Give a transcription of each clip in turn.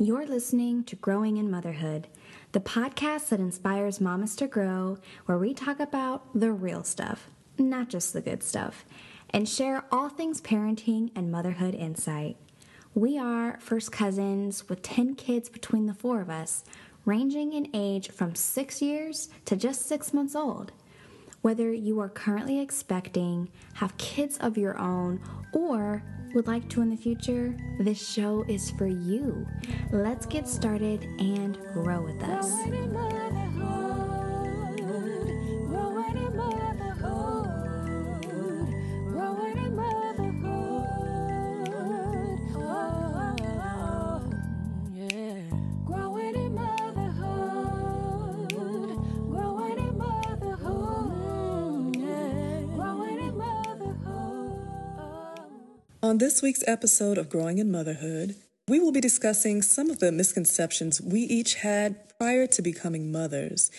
You're listening to Growing in Motherhood, the podcast that inspires mamas to grow, where we talk about the real stuff, not just the good stuff, and share all things parenting and motherhood insight. We are first cousins with 10 kids between the four of us, ranging in age from six years to just six months old. Whether you are currently expecting, have kids of your own, or would like to in the future, this show is for you. Let's get started and grow with us. On this week's episode of Growing in Motherhood, we will be discussing some of the misconceptions we each had prior to becoming mothers,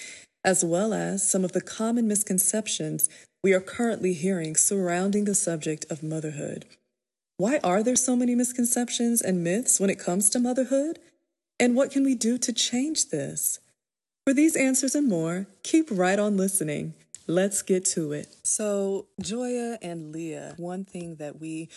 as well as some of the common misconceptions we are currently hearing surrounding the subject of motherhood. Why are there so many misconceptions and myths when it comes to motherhood? And what can we do to change this? For these answers and more, keep right on listening. Let's get to it. So, Joya and Leah, one thing that we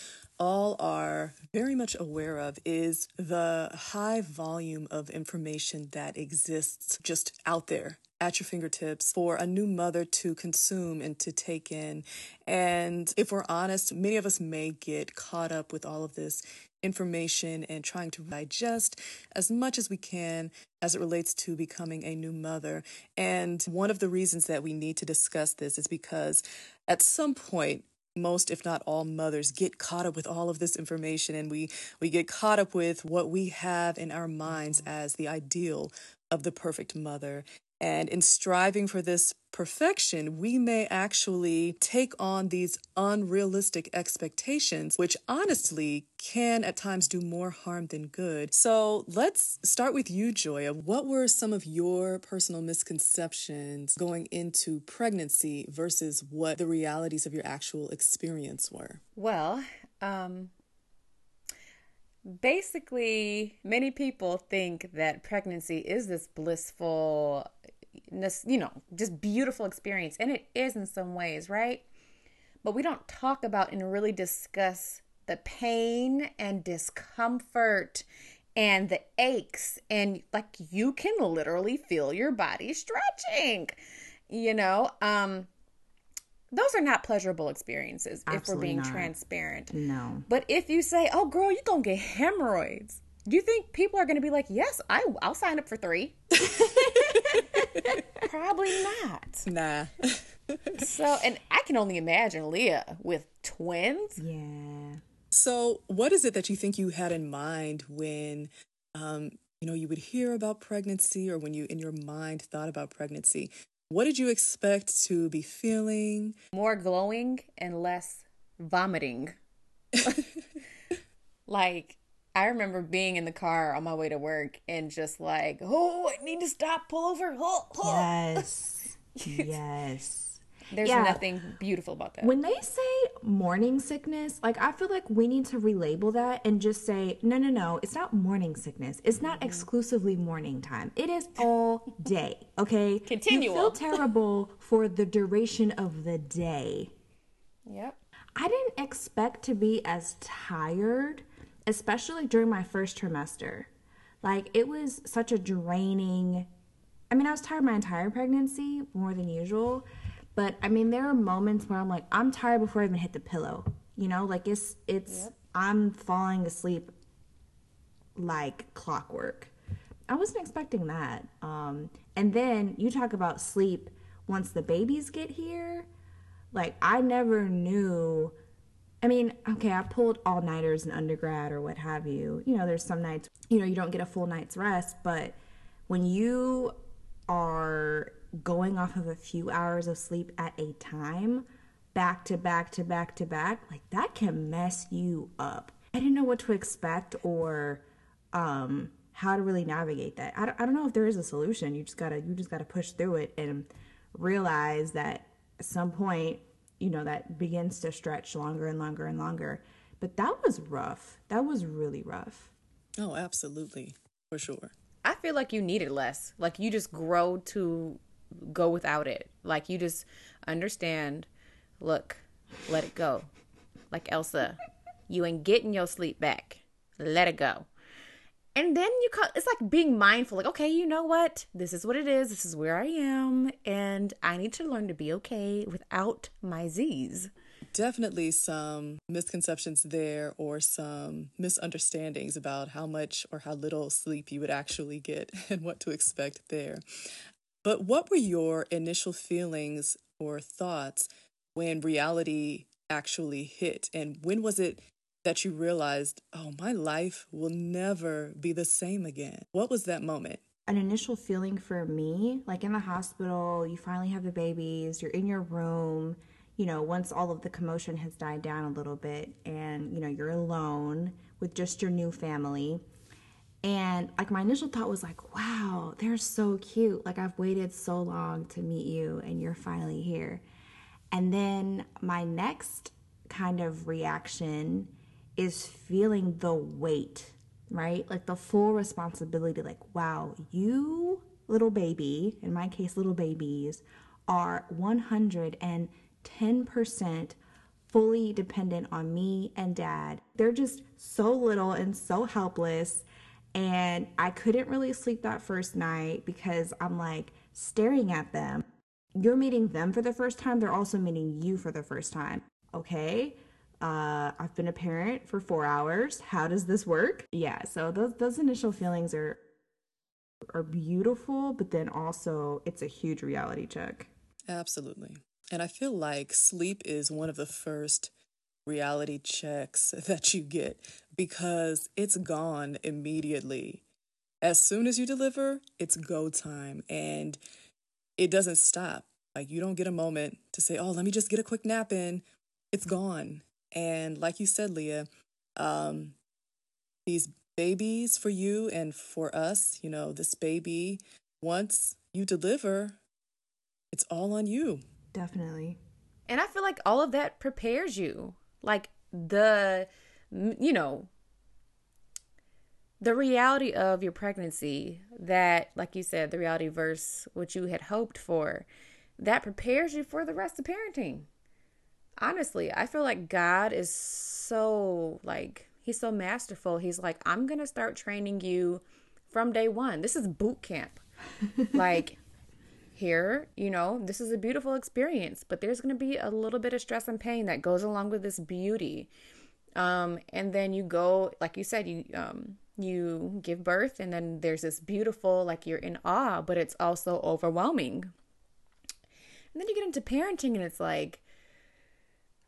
all are very much aware of is the high volume of information that exists just out there at your fingertips for a new mother to consume and to take in. And if we're honest, many of us may get caught up with all of this information and trying to digest as much as we can as it relates to becoming a new mother. And one of the reasons that we need to discuss this is because at some point, most if not all mothers get caught up with all of this information and we we get caught up with what we have in our minds mm-hmm. as the ideal of the perfect mother and in striving for this perfection, we may actually take on these unrealistic expectations, which honestly can at times do more harm than good. So let's start with you, Joya. What were some of your personal misconceptions going into pregnancy versus what the realities of your actual experience were? Well, um, basically, many people think that pregnancy is this blissful, you know, just beautiful experience. And it is in some ways, right? But we don't talk about and really discuss the pain and discomfort and the aches. And like you can literally feel your body stretching, you know? Um, those are not pleasurable experiences Absolutely if we're being not. transparent. No. But if you say, "Oh, girl, you're gonna get hemorrhoids," do you think people are gonna be like, "Yes, I, I'll sign up for three? Probably not. Nah. So, and I can only imagine Leah with twins. Yeah. So, what is it that you think you had in mind when, um, you know, you would hear about pregnancy, or when you, in your mind, thought about pregnancy? What did you expect to be feeling? More glowing and less vomiting. like, I remember being in the car on my way to work and just like, oh, I need to stop, pull over. Oh, oh. Yes. yes. There's Yeah. nothing beautiful about that. When they say morning sickness, like I feel like we need to relabel that and just say, no, no, no, it's not morning sickness. It's not mm-hmm. exclusively morning time. It is all day. Okay. Continual. You feel terrible for the duration of the day. yep. I didn't expect to be as tired, especially during my first trimester. Like it was such a draining. I mean, I was tired my entire pregnancy more than usual, but I mean, there are moments where I'm like, I'm tired before I even hit the pillow. You know, like it's it's I'm falling asleep like clockwork. I wasn't expecting that. Um, and then you talk about sleep once the babies get here. Like I never knew. I mean, okay, I pulled all nighters in undergrad or what have you. You know, there's some nights you know you don't get a full night's rest, but when you are going off of a few hours of sleep at a time, back to back to back to back, like that can mess you up. I didn't know what to expect or um, how to really navigate that. I don't, I don't know if there is a solution. You just gotta you just gotta push through it and realize that at some point, you know, that begins to stretch longer and longer and longer. But that was rough. That was really rough. Oh, absolutely. For sure. I feel like you need it less. Like you just grow to go without it. Like you just understand, look, let it go. Like Elsa, you ain't getting your sleep back. Let it go. And then you call, it's like being mindful like okay, you know what? This is what it is. This is where I am and I need to learn to be okay without my Z's definitely some misconceptions there or some misunderstandings about how much or how little sleep you would actually get and what to expect there. But what were your initial feelings or thoughts when reality actually hit? And when was it that you realized, oh, my life will never be the same again? What was that moment? An initial feeling for me, like in the hospital, you finally have the babies, you're in your room, you know, once all of the commotion has died down a little bit and, you know, you're alone with just your new family. And like my initial thought was like, wow, they're so cute. Like I've waited so long to meet you and you're finally here. And then my next kind of reaction is feeling the weight, right? Like the full responsibility, like, wow, you little baby, in my case, little babies, are 100 and 10% fully dependent on me and dad. They're just so little and so helpless. And I couldn't really sleep that first night because I'm like staring at them. You're meeting them for the first time, they're also meeting you for the first time. Okay. Uh, I've been a parent for four hours. How does this work? Yeah, so those those initial feelings are are beautiful, but then also it's a huge reality check. Absolutely. And I feel like sleep is one of the first reality checks that you get because it's gone immediately. As soon as you deliver, it's go time and it doesn't stop. Like you don't get a moment to say, oh, let me just get a quick nap in. It's gone. And like you said, Leah, um, these babies for you and for us, you know, this baby, once you deliver, it's all on you. Definitely. And I feel like all of that prepares you. Like the, you know, the reality of your pregnancy, that, like you said, the reality versus what you had hoped for, that prepares you for the rest of parenting. Honestly, I feel like God is so, like, He's so masterful. He's like, I'm going to start training you from day one. This is boot camp. like, here, you know, this is a beautiful experience, but there's going to be a little bit of stress and pain that goes along with this beauty. Um, and then you go, like you said, you um, you give birth, and then there's this beautiful, like you're in awe, but it's also overwhelming. And then you get into parenting, and it's like,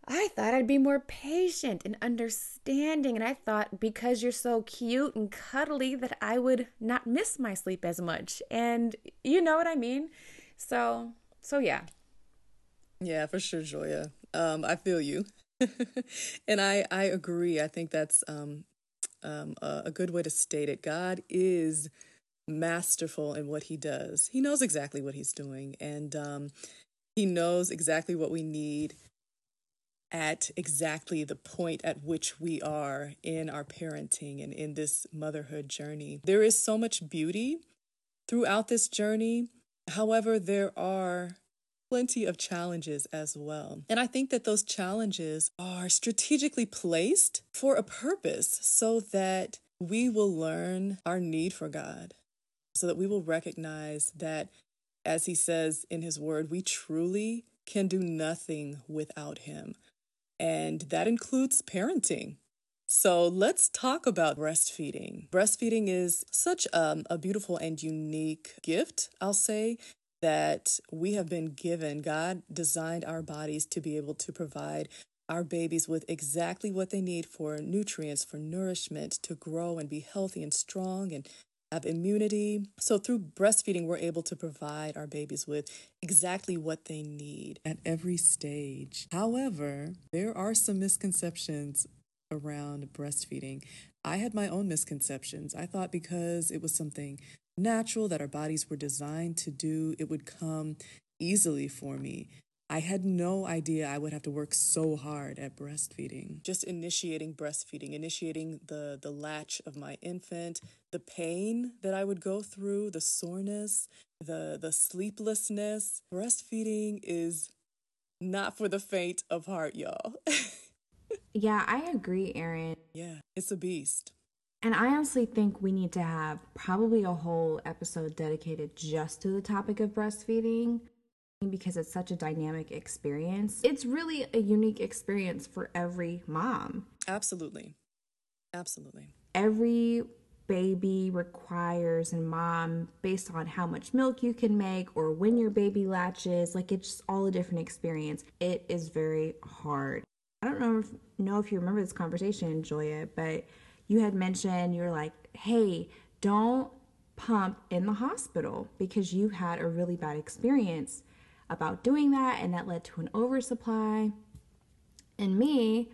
I thought I'd be more patient and understanding. And I thought because you're so cute and cuddly that I would not miss my sleep as much. And you know what I mean? So, so yeah. Yeah, for sure, Joya. Um, I feel you. and I, I agree. I think that's um, um, a, a good way to state it. God is masterful in what he does. He knows exactly what he's doing, and um, he knows exactly what we need at exactly the point at which we are in our parenting and in this motherhood journey. There is so much beauty throughout this journey. However, there are plenty of challenges as well. And I think that those challenges are strategically placed for a purpose so that we will learn our need for God, so that we will recognize that, as He says in His Word, we truly can do nothing without Him and that includes parenting. So let's talk about breastfeeding. Breastfeeding is such um, a beautiful and unique gift, I'll say, that we have been given. God designed our bodies to be able to provide our babies with exactly what they need for nutrients, for nourishment, to grow and be healthy and strong and have immunity. So, through breastfeeding, we're able to provide our babies with exactly what they need at every stage. However, there are some misconceptions around breastfeeding. I had my own misconceptions. I thought because it was something natural that our bodies were designed to do, it would come easily for me. I had no idea I would have to work so hard at breastfeeding. Just initiating breastfeeding, initiating the, the latch of my infant, the pain that I would go through, the soreness, the, the sleeplessness. Breastfeeding is not for the faint of heart, y'all. yeah, I agree, Erin. Yeah, it's a beast. And I honestly think we need to have probably a whole episode dedicated just to the topic of breastfeeding because it's such a dynamic experience. It's really a unique experience for every mom. Absolutely. Absolutely. Every baby requires and mom based on how much milk you can make or when your baby latches like it's just all a different experience it is very hard i don't know if, know if you remember this conversation joya but you had mentioned you're like hey don't pump in the hospital because you had a really bad experience about doing that and that led to an oversupply. And me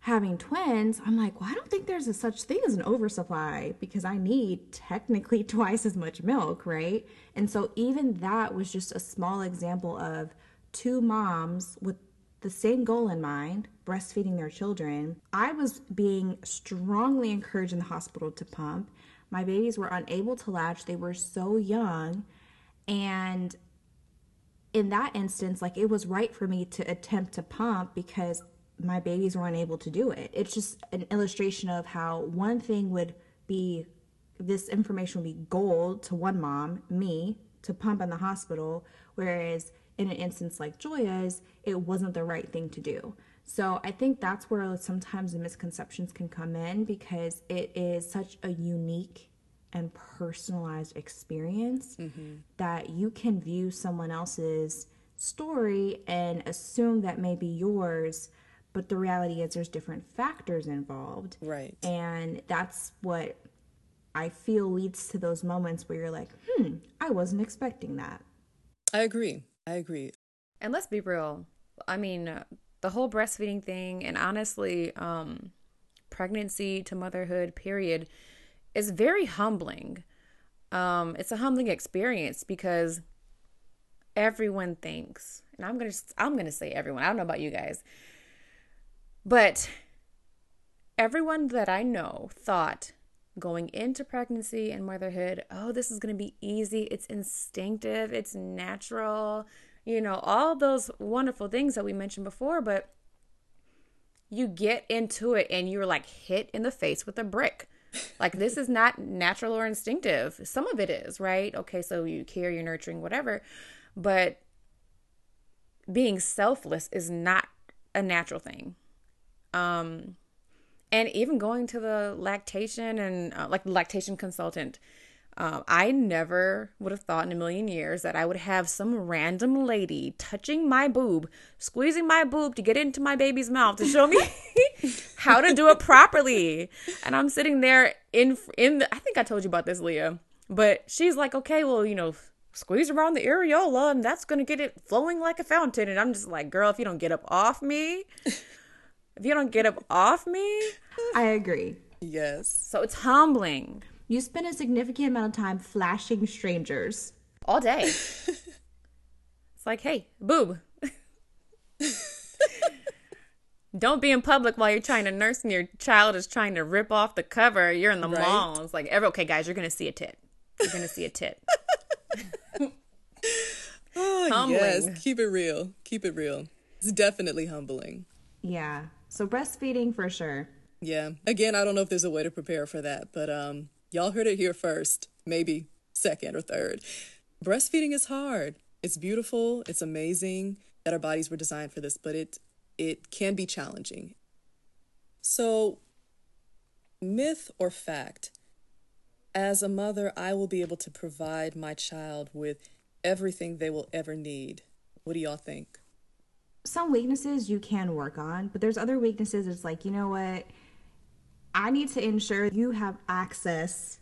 having twins, I'm like, well, I don't think there's a such thing as an oversupply because I need technically twice as much milk, right? And so even that was just a small example of two moms with the same goal in mind, breastfeeding their children. I was being strongly encouraged in the hospital to pump. My babies were unable to latch, they were so young. And in that instance, like it was right for me to attempt to pump because my babies were unable to do it. It's just an illustration of how one thing would be this information would be gold to one mom, me, to pump in the hospital, whereas in an instance like Joya's, it wasn't the right thing to do. So I think that's where sometimes the misconceptions can come in because it is such a unique and personalized experience mm-hmm. that you can view someone else's story and assume that may be yours but the reality is there's different factors involved. Right. And that's what i feel leads to those moments where you're like hmm i wasn't expecting that. I agree. I agree. And let's be real. I mean uh, the whole breastfeeding thing and honestly um pregnancy to motherhood period is very humbling. Um, it's a humbling experience because everyone thinks, and I'm gonna I'm gonna say everyone. I don't know about you guys, but everyone that I know thought going into pregnancy and motherhood, oh, this is gonna be easy. It's instinctive. It's natural. You know all those wonderful things that we mentioned before, but you get into it and you're like hit in the face with a brick like this is not natural or instinctive. Some of it is, right? Okay, so you care, you're nurturing, whatever. But being selfless is not a natural thing. Um and even going to the lactation and uh, like lactation consultant um, I never would have thought in a million years that I would have some random lady touching my boob, squeezing my boob to get into my baby's mouth to show me how to do it properly. And I'm sitting there in in the, I think I told you about this, Leah. But she's like, okay, well, you know, squeeze around the areola and that's going to get it flowing like a fountain. And I'm just like, girl, if you don't get up off me, if you don't get up off me, I agree. Yes. So it's humbling. You spend a significant amount of time flashing strangers all day. it's like, hey, boob. Don't be in public while you're trying to nurse and your child is trying to rip off the cover. You're in the right? mall. It's like, every, okay, guys, you're going to see a tit. You're going to see a tit. oh, humbling. yes. Keep it real. Keep it real. It's definitely humbling. Yeah. So breastfeeding for sure. Yeah. Again, I don't know if there's a way to prepare for that, but um Y'all heard it here first, maybe second or third. Breastfeeding is hard. It's beautiful, it's amazing that our bodies were designed for this, but it it can be challenging. So, myth or fact? As a mother, I will be able to provide my child with everything they will ever need. What do y'all think? Some weaknesses you can work on, but there's other weaknesses. It's like, you know what? I need to ensure you have access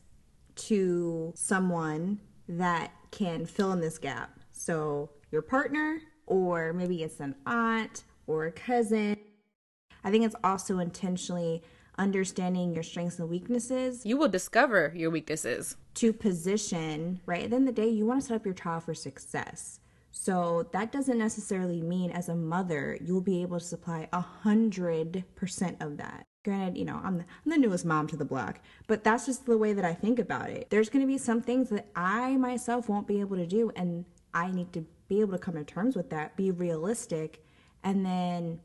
to someone that can fill in this gap. So, your partner, or maybe it's an aunt or a cousin. I think it's also intentionally understanding your strengths and weaknesses. You will discover your weaknesses. To position, right? At the end of the day, you want to set up your child for success. So that doesn't necessarily mean as a mother you'll be able to supply a hundred percent of that. Granted, you know, I'm the, I'm the newest mom to the block, but that's just the way that I think about it. There's going to be some things that I myself won't be able to do, and I need to be able to come to terms with that, be realistic, and then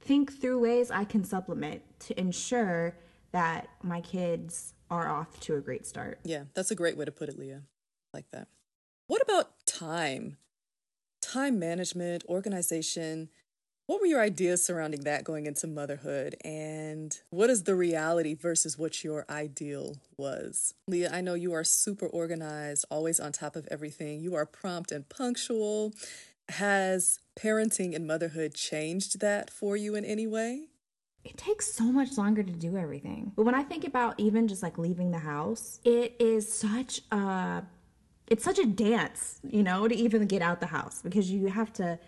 think through ways I can supplement to ensure that my kids are off to a great start. Yeah, that's a great way to put it, Leah. Like that. What about time? Time management, organization. What were your ideas surrounding that going into motherhood? And what is the reality versus what your ideal was? Leah, I know you are super organized, always on top of everything. You are prompt and punctual. Has parenting and motherhood changed that for you in any way? it takes so much longer to do everything. But when I think about even just like leaving the house, it is such a it's such a dance, you know, to even get out the house because you have to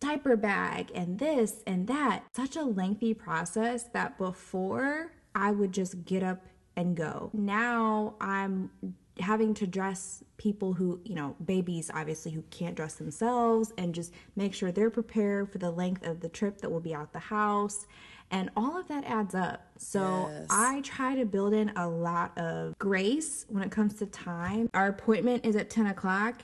diaper bag and this and that. Such a lengthy process that before I would just get up and go. Now I'm having to dress people who, you know, babies obviously who can't dress themselves and just make sure they're prepared for the length of the trip that will be out the house and all of that adds up. So yes. I try to build in a lot of grace when it comes to time. Our appointment is at 10 o'clock.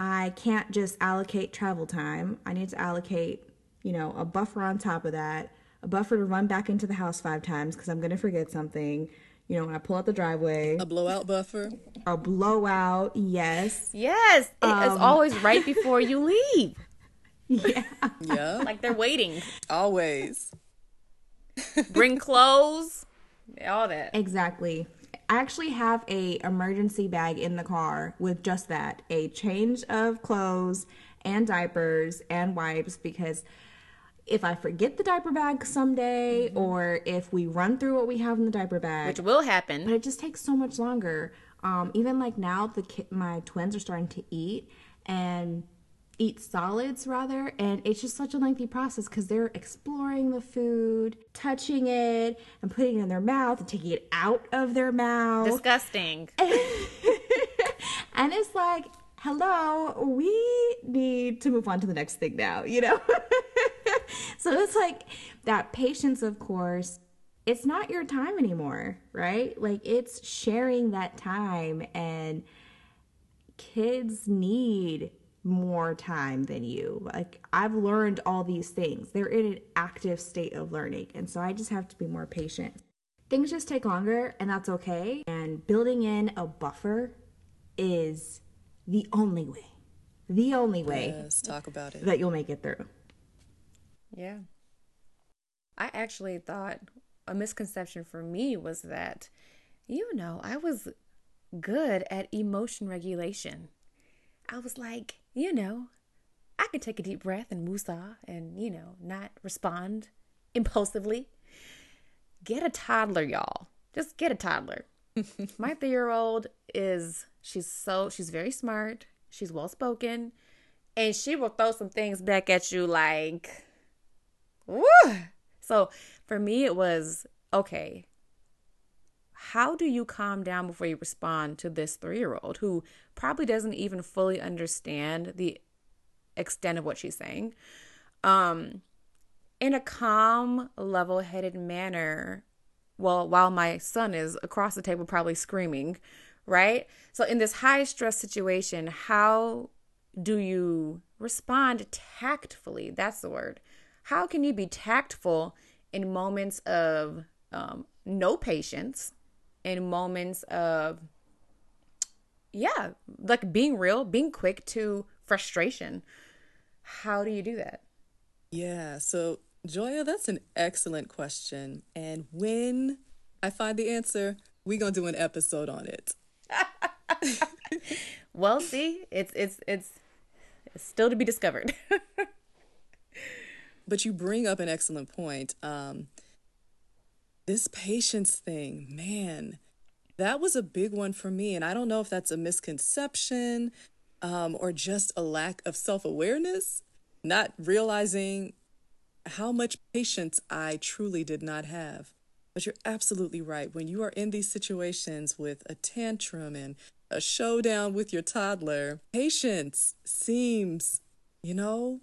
I can't just allocate travel time. I need to allocate, you know, a buffer on top of that, a buffer to run back into the house five times because I'm going to forget something. You know, when I pull out the driveway, a blowout buffer, a blowout, yes, yes, it um, is always right before you leave. Yeah, yeah, like they're waiting always. Bring clothes, all that. Exactly. I actually have a emergency bag in the car with just that, a change of clothes and diapers and wipes because if I forget the diaper bag someday mm-hmm. or if we run through what we have in the diaper bag, which will happen, but it just takes so much longer. Um, even like now, the ki- my twins are starting to eat, and eat solids rather and it's just such a lengthy process because they're exploring the food touching it and putting it in their mouth and taking it out of their mouth. Disgusting. And it's like hello we need to move on to the next thing now you know? So it's like that patience of course. It's not your time anymore right? Like it's sharing that time and kids need more time than you. Like I've learned all these things. They're in an active state of learning. And so I just have to be more patient. Things just take longer and that's okay. And building in a buffer is the only way. The only way. Yes, talk about it. That you'll make it through. Yeah. I actually thought a misconception for me was that you know, I was good at emotion regulation. I was like, you know, I could take a deep breath and woosah and, you know, not respond impulsively. Get a toddler, y'all. Just get a toddler. My three year old is, she's so, she's very smart. She's well spoken. And she will throw some things back at you like, woo. So for me, it was okay, how do you calm down before you respond to this three year old who probably doesn't even fully understand the extent of what she's saying? Um, in a calm, level headed manner, well, while my son is across the table probably screaming, right? So, in this high stress situation, how do you respond tactfully? That's the word. How can you be tactful in moments of um, no patience? In moments of yeah, like being real, being quick to frustration. How do you do that? Yeah, so Joya, that's an excellent question. And when I find the answer, we're going to do an episode on it. well, see, it's it's it's still to be discovered. but you bring up an excellent point. Um, this patience thing, man, that was a big one for me. And I don't know if that's a misconception um, or just a lack of self awareness, not realizing how much patience I truly did not have. But you're absolutely right. When you are in these situations with a tantrum and a showdown with your toddler, patience seems you know,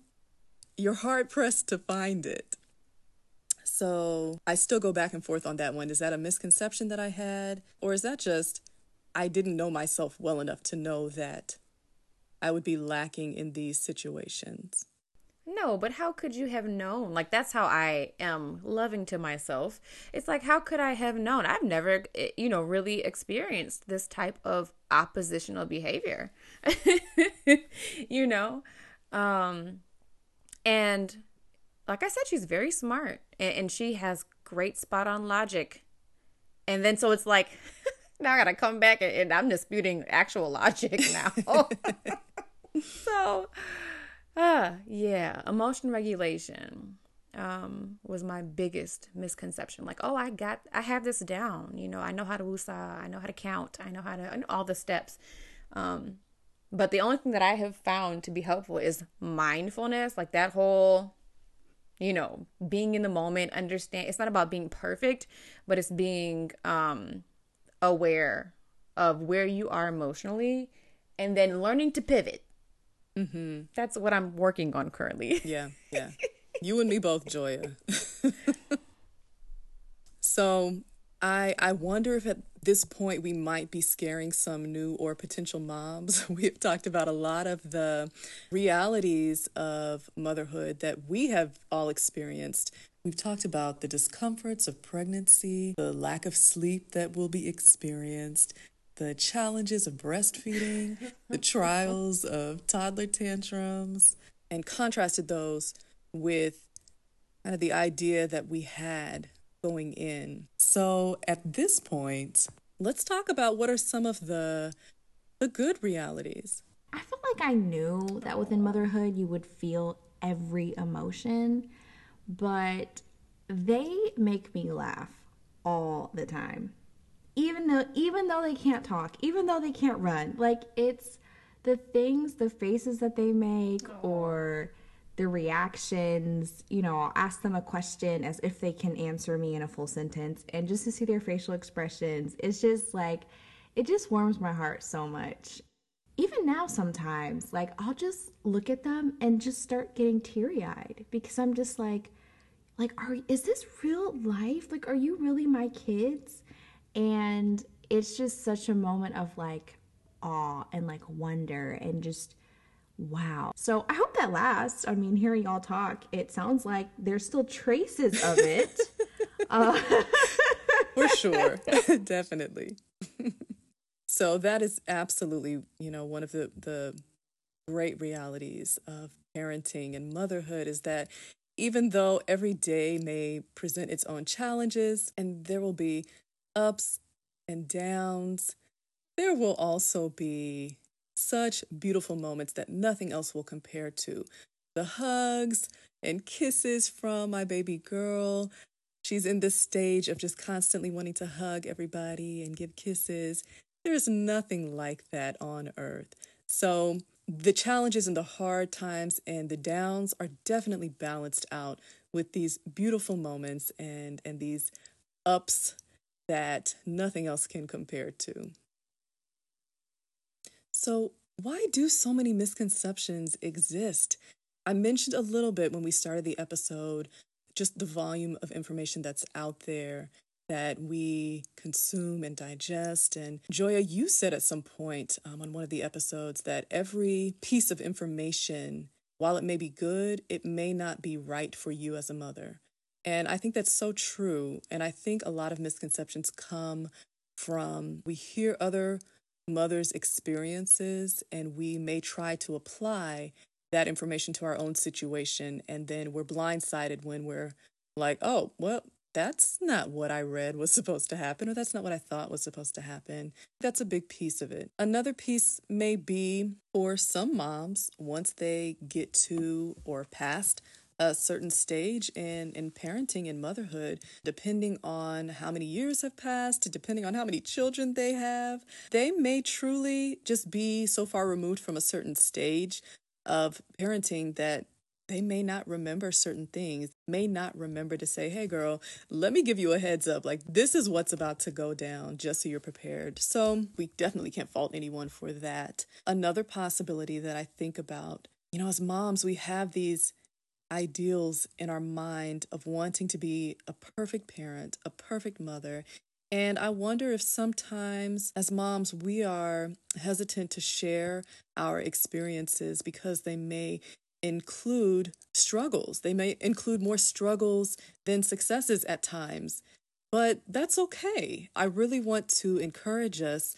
you're hard pressed to find it. So I still go back and forth on that one. Is that a misconception that I had? Or is that just I didn't know myself well enough to know that I would be lacking in these situations? No, but how could you have known? Like that's how I am loving to myself. It's like how could I have known? I've never eh, you know really experienced this type of oppositional behavior. you know? Um and like I said she's very smart and, and she has great spot on logic. And then so it's like now I got to come back and, and I'm disputing actual logic now. so Ah, yeah, emotion regulation um, was my biggest misconception. Like, oh, I got, I have this down. You know, I know how to woosah, I know how to count, I know how to, know all the steps. Um, but the only thing that I have found to be helpful is mindfulness, like that whole, you know, being in the moment. Understand, it's not about being perfect, but it's being um, aware of where you are emotionally, and then learning to pivot Mm-hmm. That's what I'm working on currently. yeah, yeah. You and me both, Joya. so I I wonder if at this point we might be scaring some new or potential moms. We have talked about a lot of the realities of motherhood that we have all experienced. We've talked about the discomforts of pregnancy, the lack of sleep that will be experienced, the challenges of breastfeeding, the trials of toddler tantrums, and contrasted those with kind of the idea that we had going in. So at this point, let's talk about what are some of the the good realities. I felt like I knew that within motherhood you would feel every emotion, but they make me laugh all the time even though even though they can't talk, even though they can't run. Like it's the things, the faces that they make or the reactions, you know, I'll ask them a question as if they can answer me in a full sentence and just to see their facial expressions, it's just like it just warms my heart so much. Even now sometimes, like I'll just look at them and just start getting teary-eyed because I'm just like like are is this real life? Like are you really my kids? And it's just such a moment of like awe and like wonder and just wow. So I hope that lasts. I mean, hearing y'all talk, it sounds like there's still traces of it. uh- For sure. Definitely. so that is absolutely, you know, one of the the great realities of parenting and motherhood is that even though every day may present its own challenges and there will be ups and downs, there will also be such beautiful moments that nothing else will compare to. The hugs and kisses from my baby girl. She's in this stage of just constantly wanting to hug everybody and give kisses. There's nothing like that on earth. So, the challenges and the hard times and the downs are definitely balanced out with these beautiful moments and and these ups that nothing else can compare to. So, why do so many misconceptions exist? I mentioned a little bit when we started the episode just the volume of information that's out there that we consume and digest. And Joya, you said at some point um, on one of the episodes that every piece of information, while it may be good, it may not be right for you as a mother. And I think that's so true. And I think a lot of misconceptions come from we hear other mothers' experiences and we may try to apply that information to our own situation. And then we're blindsided when we're like, oh, well, that's not what I read was supposed to happen, or that's not what I thought was supposed to happen. That's a big piece of it. Another piece may be for some moms, once they get to or past a certain stage in, in parenting and motherhood, depending on how many years have passed, depending on how many children they have, they may truly just be so far removed from a certain stage of parenting that they may not remember certain things, may not remember to say, hey, girl, let me give you a heads up. Like, this is what's about to go down, just so you're prepared. So, we definitely can't fault anyone for that. Another possibility that I think about you know, as moms, we have these ideals in our mind of wanting to be a perfect parent, a perfect mother. And I wonder if sometimes as moms, we are hesitant to share our experiences because they may include struggles. They may include more struggles than successes at times. But that's okay. I really want to encourage us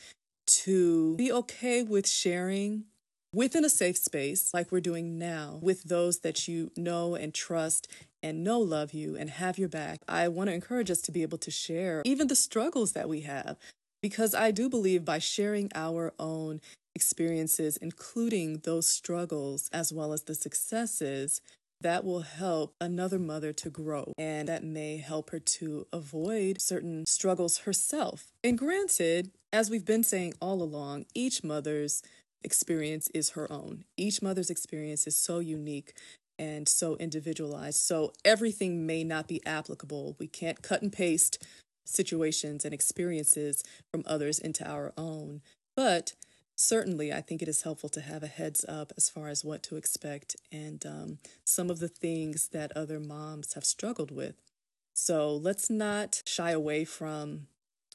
to be okay with sharing within a safe space, like we're doing now, with those that you know and trust and know love you and have your back. I want to encourage us to be able to share even the struggles that we have, because I do believe by sharing our own experiences, including those struggles as well as the successes, that will help another mother to grow and that may help her to avoid certain struggles herself. And granted, as we've been saying all along, each mother's experience is her own. Each mother's experience is so unique and so individualized. So everything may not be applicable. We can't cut and paste situations and experiences from others into our own. But certainly, I think it is helpful to have a heads up as far as what to expect and um, some of the things that other moms have struggled with. So let's not shy away from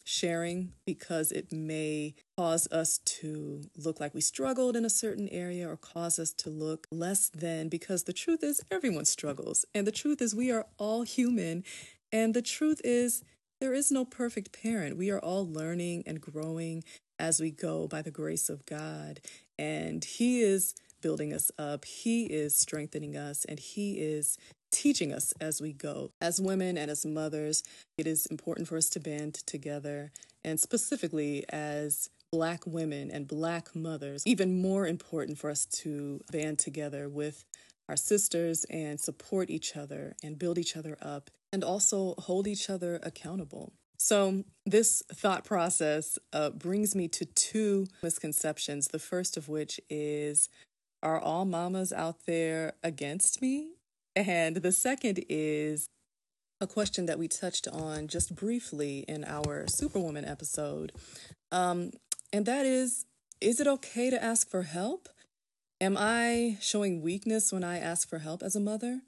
sharing because it may cause us to look like we struggled in a certain area or cause us to look less than because the truth is everyone struggles. And the truth is we are all human. And the truth is there is no perfect parent. We are all learning and growing as we go by the grace of God. And He is building us up, He is strengthening us, and He is teaching us as we go. As women and as mothers, it is important for us to band together, and specifically as Black women and Black mothers, even more important for us to band together with our sisters and support each other and build each other up and also hold each other accountable. So, this thought process uh, brings me to two misconceptions. The first of which is Are all mamas out there against me? And the second is a question that we touched on just briefly in our Superwoman episode. Um, and that is Is it okay to ask for help? Am I showing weakness when I ask for help as a mother?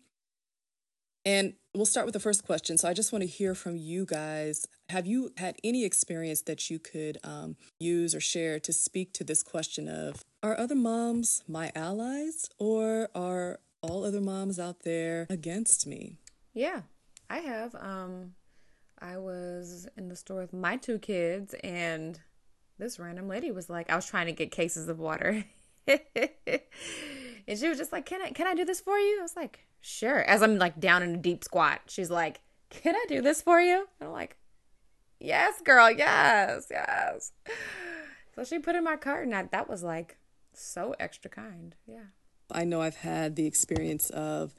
And we'll start with the first question. So I just want to hear from you guys. Have you had any experience that you could um, use or share to speak to this question of Are other moms my allies or are all other moms out there against me. Yeah, I have. Um, I was in the store with my two kids, and this random lady was like, I was trying to get cases of water. and she was just like, "Can I can I do this for you?" I was like, "Sure." As I'm like down in a deep squat, she's like, "Can I do this for you?" And I'm like, "Yes, girl. Yes, yes." So she put in my cart, and I, that was like so extra kind. Yeah. I know I've had the experience of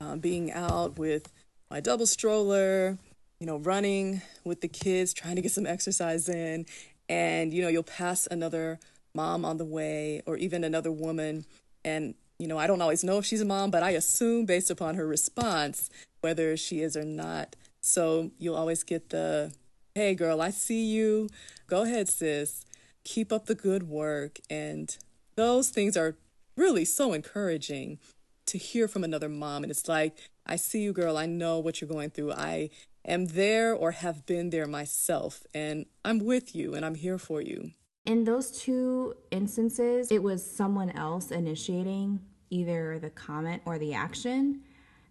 uh, being out with my double stroller, you know, running with the kids, trying to get some exercise in. And, you know, you'll pass another mom on the way or even another woman. And, you know, I don't always know if she's a mom, but I assume based upon her response whether she is or not. So you'll always get the, hey, girl, I see you. Go ahead, sis. Keep up the good work. And those things are really so encouraging to hear from another mom. And it's like, I see you, girl. I know what you're going through. I am there or have been there myself. And I'm with you and I'm here for you. In those two instances, it was someone else initiating either the comment or the action.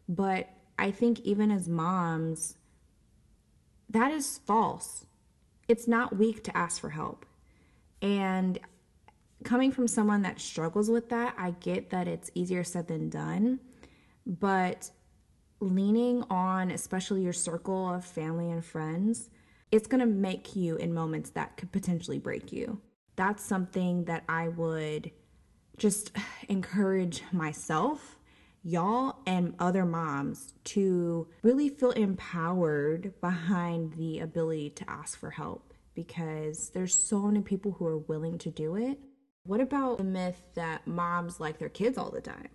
But I think even as moms, that is false. It's not weak to ask for help. And coming from someone that struggles with that, I get that it's easier said than done. But leaning on, especially your circle of family and friends, it's going to make you in moments that could potentially break you. That's something that I would just encourage myself, y'all, and other moms to really feel empowered behind the ability to ask for help because there's so many people who are willing to do it what about the myth that moms like their kids all the time?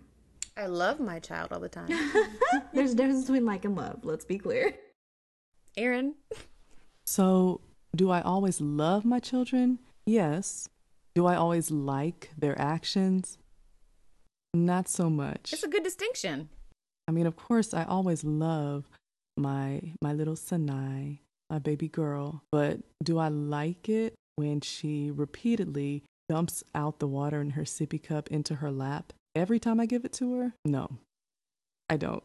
I love my child all the time. There's a difference between like and love, let's be clear. Erin. So, do I always love my children? Yes. Do I always like their actions? Not so much. It's a good distinction. I mean, of course, I always love my my little Sanai, my baby girl, but do I like it when she repeatedly dumps out the water in her sippy cup into her lap every time I give it to her? No. I don't.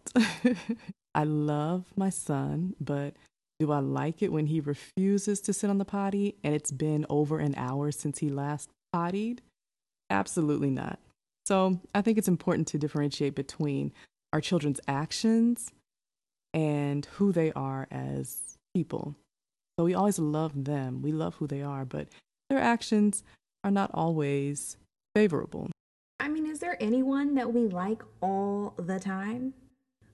I love my son, but do I like it when he refuses to sit on the potty and it's been over an hour since he last pottied? Absolutely not. So I think it's important to differentiate between our children's actions and who they are as people. So we always love them, we love who they are, but their actions are not always favorable. I mean, is there anyone that we like all the time?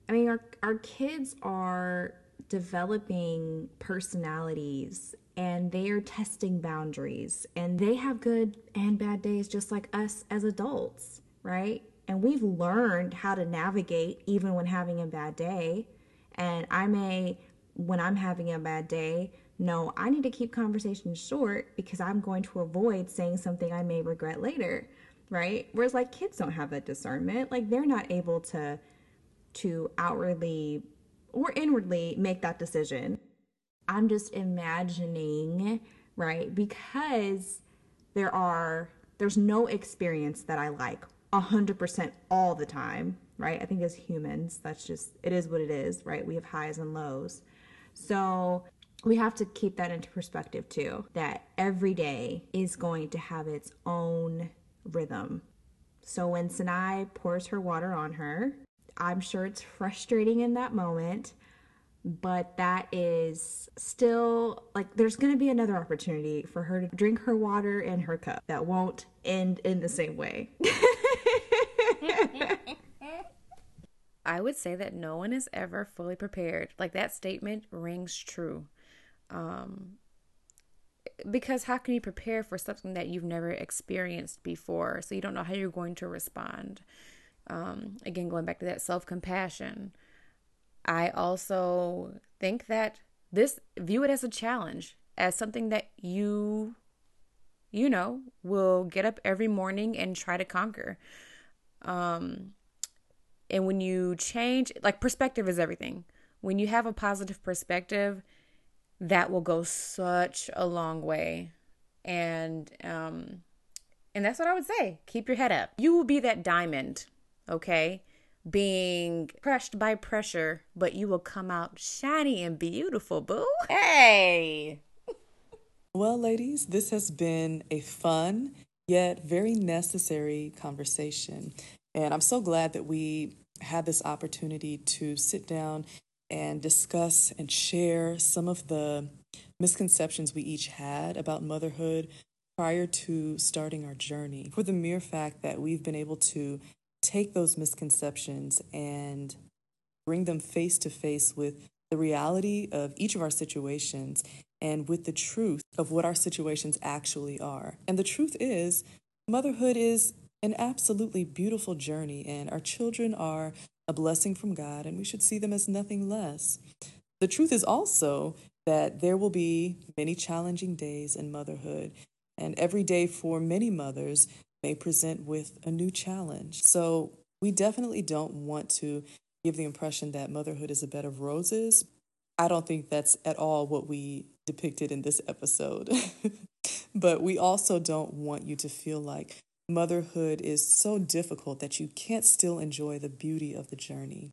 I mean, our, our kids are developing personalities and they are testing boundaries and they have good and bad days just like us as adults, right? And we've learned how to navigate even when having a bad day. And I may, when I'm having a bad day, know I need to keep conversations short because I'm going to avoid saying something I may regret later, right? Whereas like kids don't have that discernment. Like they're not able to to outwardly or inwardly make that decision. I'm just imagining, right? Because there are there's no experience that I like 100% all the time, right? I think as humans, that's just it is what it is, right? We have highs and lows. So, we have to keep that into perspective too that every day is going to have its own rhythm. So when Sanai pours her water on her, I'm sure it's frustrating in that moment, but that is still like there's going to be another opportunity for her to drink her water in her cup that won't end in the same way. I would say that no one is ever fully prepared. Like that statement rings true. Um, because how can you prepare for something that you've never experienced before? So you don't know how you're going to respond. Um, again, going back to that self compassion, I also think that this view it as a challenge, as something that you, you know, will get up every morning and try to conquer. Um, and when you change, like perspective is everything. When you have a positive perspective, that will go such a long way. And um, and that's what I would say. Keep your head up. You will be that diamond okay? Being crushed by pressure, but you will come out shiny and beautiful, boo. Hey! well, ladies, this has been a fun yet very necessary conversation. And I'm so glad that we had this opportunity to sit down and discuss and share some of the misconceptions we each had about motherhood prior to starting our journey. For the mere fact that we've been able to take those misconceptions and bring them face to face with the reality of each of our situations and with the truth of what our situations actually are. And the truth is, motherhood is an absolutely beautiful journey, and our children are a blessing from God, and we should see them as nothing less. The truth is also that there will be many challenging days in motherhood, and every day for many mothers may present with a new challenge. So we definitely don't want to give the impression that motherhood is a bed of roses. I don't think that's at all what we depicted in this episode. but we also don't want you to feel like motherhood is so difficult that you can't still enjoy the beauty of the journey.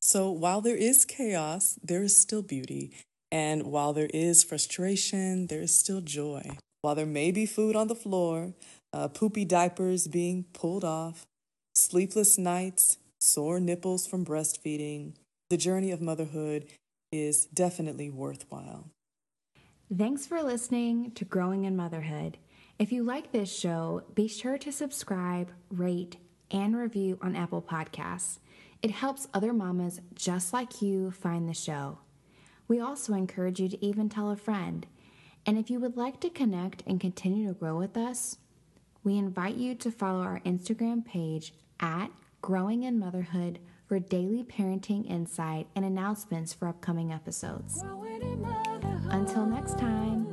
So while there is chaos, there is still beauty. And while there is frustration, there is still joy. While there may be food on the floor, uh, poopy diapers being pulled off, sleepless nights, sore nipples from breastfeeding. The journey of motherhood is definitely worthwhile. Thanks for listening to Growing in Motherhood. If you like this show, be sure to subscribe, rate, and review on Apple Podcasts. It helps other mamas just like you find the show. We also encourage you to even tell a friend. And if you would like to connect and continue to grow with us, we invite you to follow our Instagram page at Growing in Motherhood for daily parenting insight and announcements for upcoming episodes. Until next time.